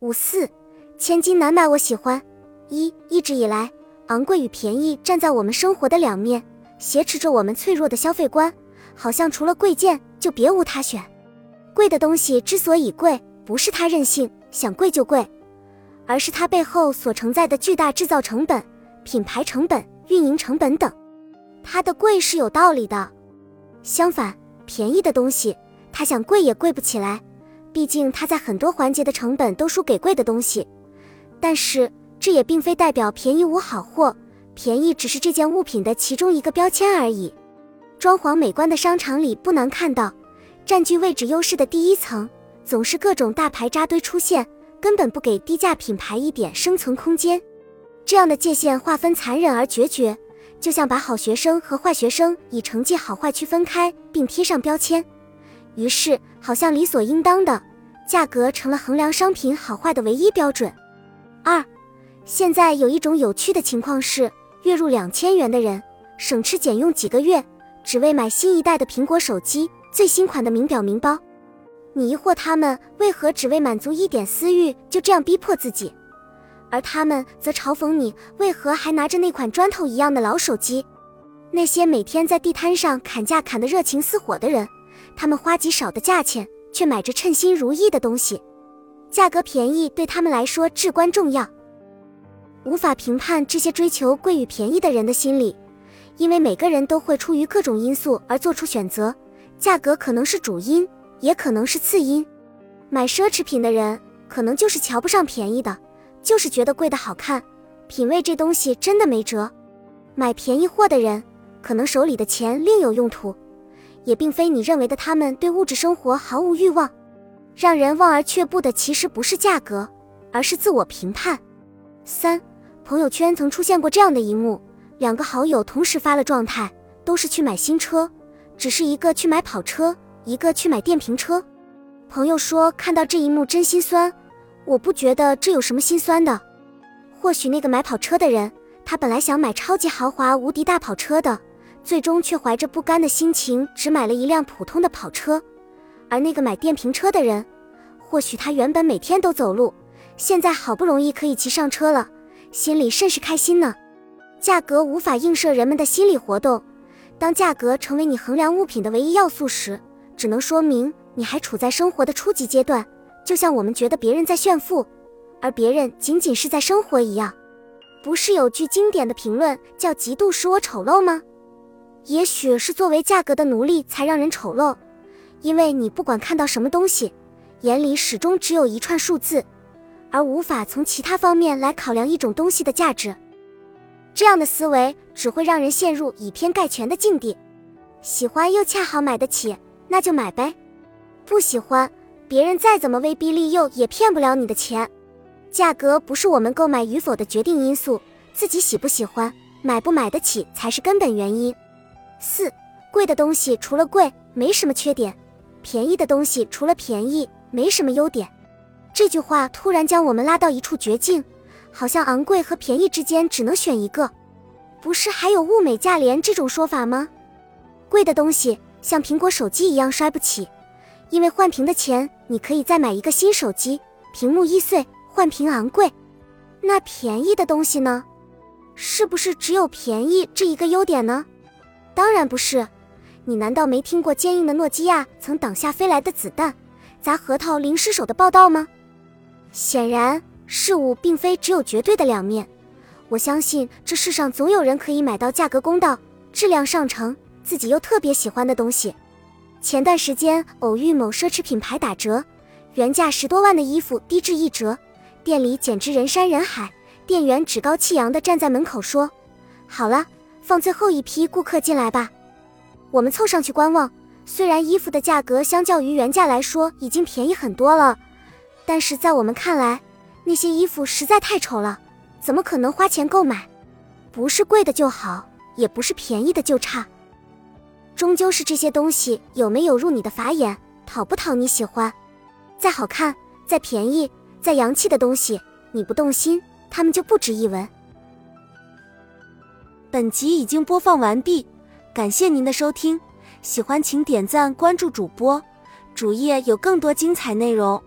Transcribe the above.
五四，千金难买我喜欢。一，一直以来，昂贵与便宜站在我们生活的两面，挟持着我们脆弱的消费观，好像除了贵贱就别无他选。贵的东西之所以贵，不是它任性想贵就贵，而是它背后所承载的巨大制造成本、品牌成本、运营成本等。它的贵是有道理的。相反，便宜的东西，它想贵也贵不起来。毕竟它在很多环节的成本都输给贵的东西，但是这也并非代表便宜无好货，便宜只是这件物品的其中一个标签而已。装潢美观的商场里不难看到，占据位置优势的第一层总是各种大牌扎堆出现，根本不给低价品牌一点生存空间。这样的界限划分残忍而决绝，就像把好学生和坏学生以成绩好坏区分开并贴上标签。于是，好像理所应当的，价格成了衡量商品好坏的唯一标准。二，现在有一种有趣的情况是，月入两千元的人省吃俭用几个月，只为买新一代的苹果手机、最新款的名表名包。你疑惑他们为何只为满足一点私欲就这样逼迫自己，而他们则嘲讽你为何还拿着那款砖头一样的老手机。那些每天在地摊上砍价砍得热情似火的人。他们花极少的价钱，却买着称心如意的东西，价格便宜对他们来说至关重要。无法评判这些追求贵与便宜的人的心理，因为每个人都会出于各种因素而做出选择，价格可能是主因，也可能是次因。买奢侈品的人可能就是瞧不上便宜的，就是觉得贵的好看，品味这东西真的没辙。买便宜货的人可能手里的钱另有用途。也并非你认为的，他们对物质生活毫无欲望，让人望而却步的其实不是价格，而是自我评判。三，朋友圈曾出现过这样的一幕：两个好友同时发了状态，都是去买新车，只是一个去买跑车，一个去买电瓶车。朋友说看到这一幕真心酸，我不觉得这有什么心酸的。或许那个买跑车的人，他本来想买超级豪华无敌大跑车的。最终却怀着不甘的心情，只买了一辆普通的跑车。而那个买电瓶车的人，或许他原本每天都走路，现在好不容易可以骑上车了，心里甚是开心呢。价格无法映射人们的心理活动。当价格成为你衡量物品的唯一要素时，只能说明你还处在生活的初级阶段。就像我们觉得别人在炫富，而别人仅仅是在生活一样。不是有句经典的评论叫“嫉妒使我丑陋”吗？也许是作为价格的奴隶才让人丑陋，因为你不管看到什么东西，眼里始终只有一串数字，而无法从其他方面来考量一种东西的价值。这样的思维只会让人陷入以偏概全的境地。喜欢又恰好买得起，那就买呗；不喜欢，别人再怎么威逼利诱也骗不了你的钱。价格不是我们购买与否的决定因素，自己喜不喜欢、买不买得起才是根本原因。四，贵的东西除了贵没什么缺点，便宜的东西除了便宜没什么优点。这句话突然将我们拉到一处绝境，好像昂贵和便宜之间只能选一个。不是还有物美价廉这种说法吗？贵的东西像苹果手机一样摔不起，因为换屏的钱你可以再买一个新手机，屏幕易碎，换屏昂贵。那便宜的东西呢？是不是只有便宜这一个优点呢？当然不是，你难道没听过坚硬的诺基亚曾挡下飞来的子弹，砸核桃零失手的报道吗？显然，事物并非只有绝对的两面。我相信这世上总有人可以买到价格公道、质量上乘、自己又特别喜欢的东西。前段时间偶遇某奢侈品牌打折，原价十多万的衣服低至一折，店里简直人山人海，店员趾高气扬地站在门口说：“好了。”放最后一批顾客进来吧，我们凑上去观望。虽然衣服的价格相较于原价来说已经便宜很多了，但是在我们看来，那些衣服实在太丑了，怎么可能花钱购买？不是贵的就好，也不是便宜的就差，终究是这些东西有没有入你的法眼，讨不讨你喜欢。再好看、再便宜、再洋气的东西，你不动心，他们就不值一文。本集已经播放完毕，感谢您的收听，喜欢请点赞关注主播，主页有更多精彩内容。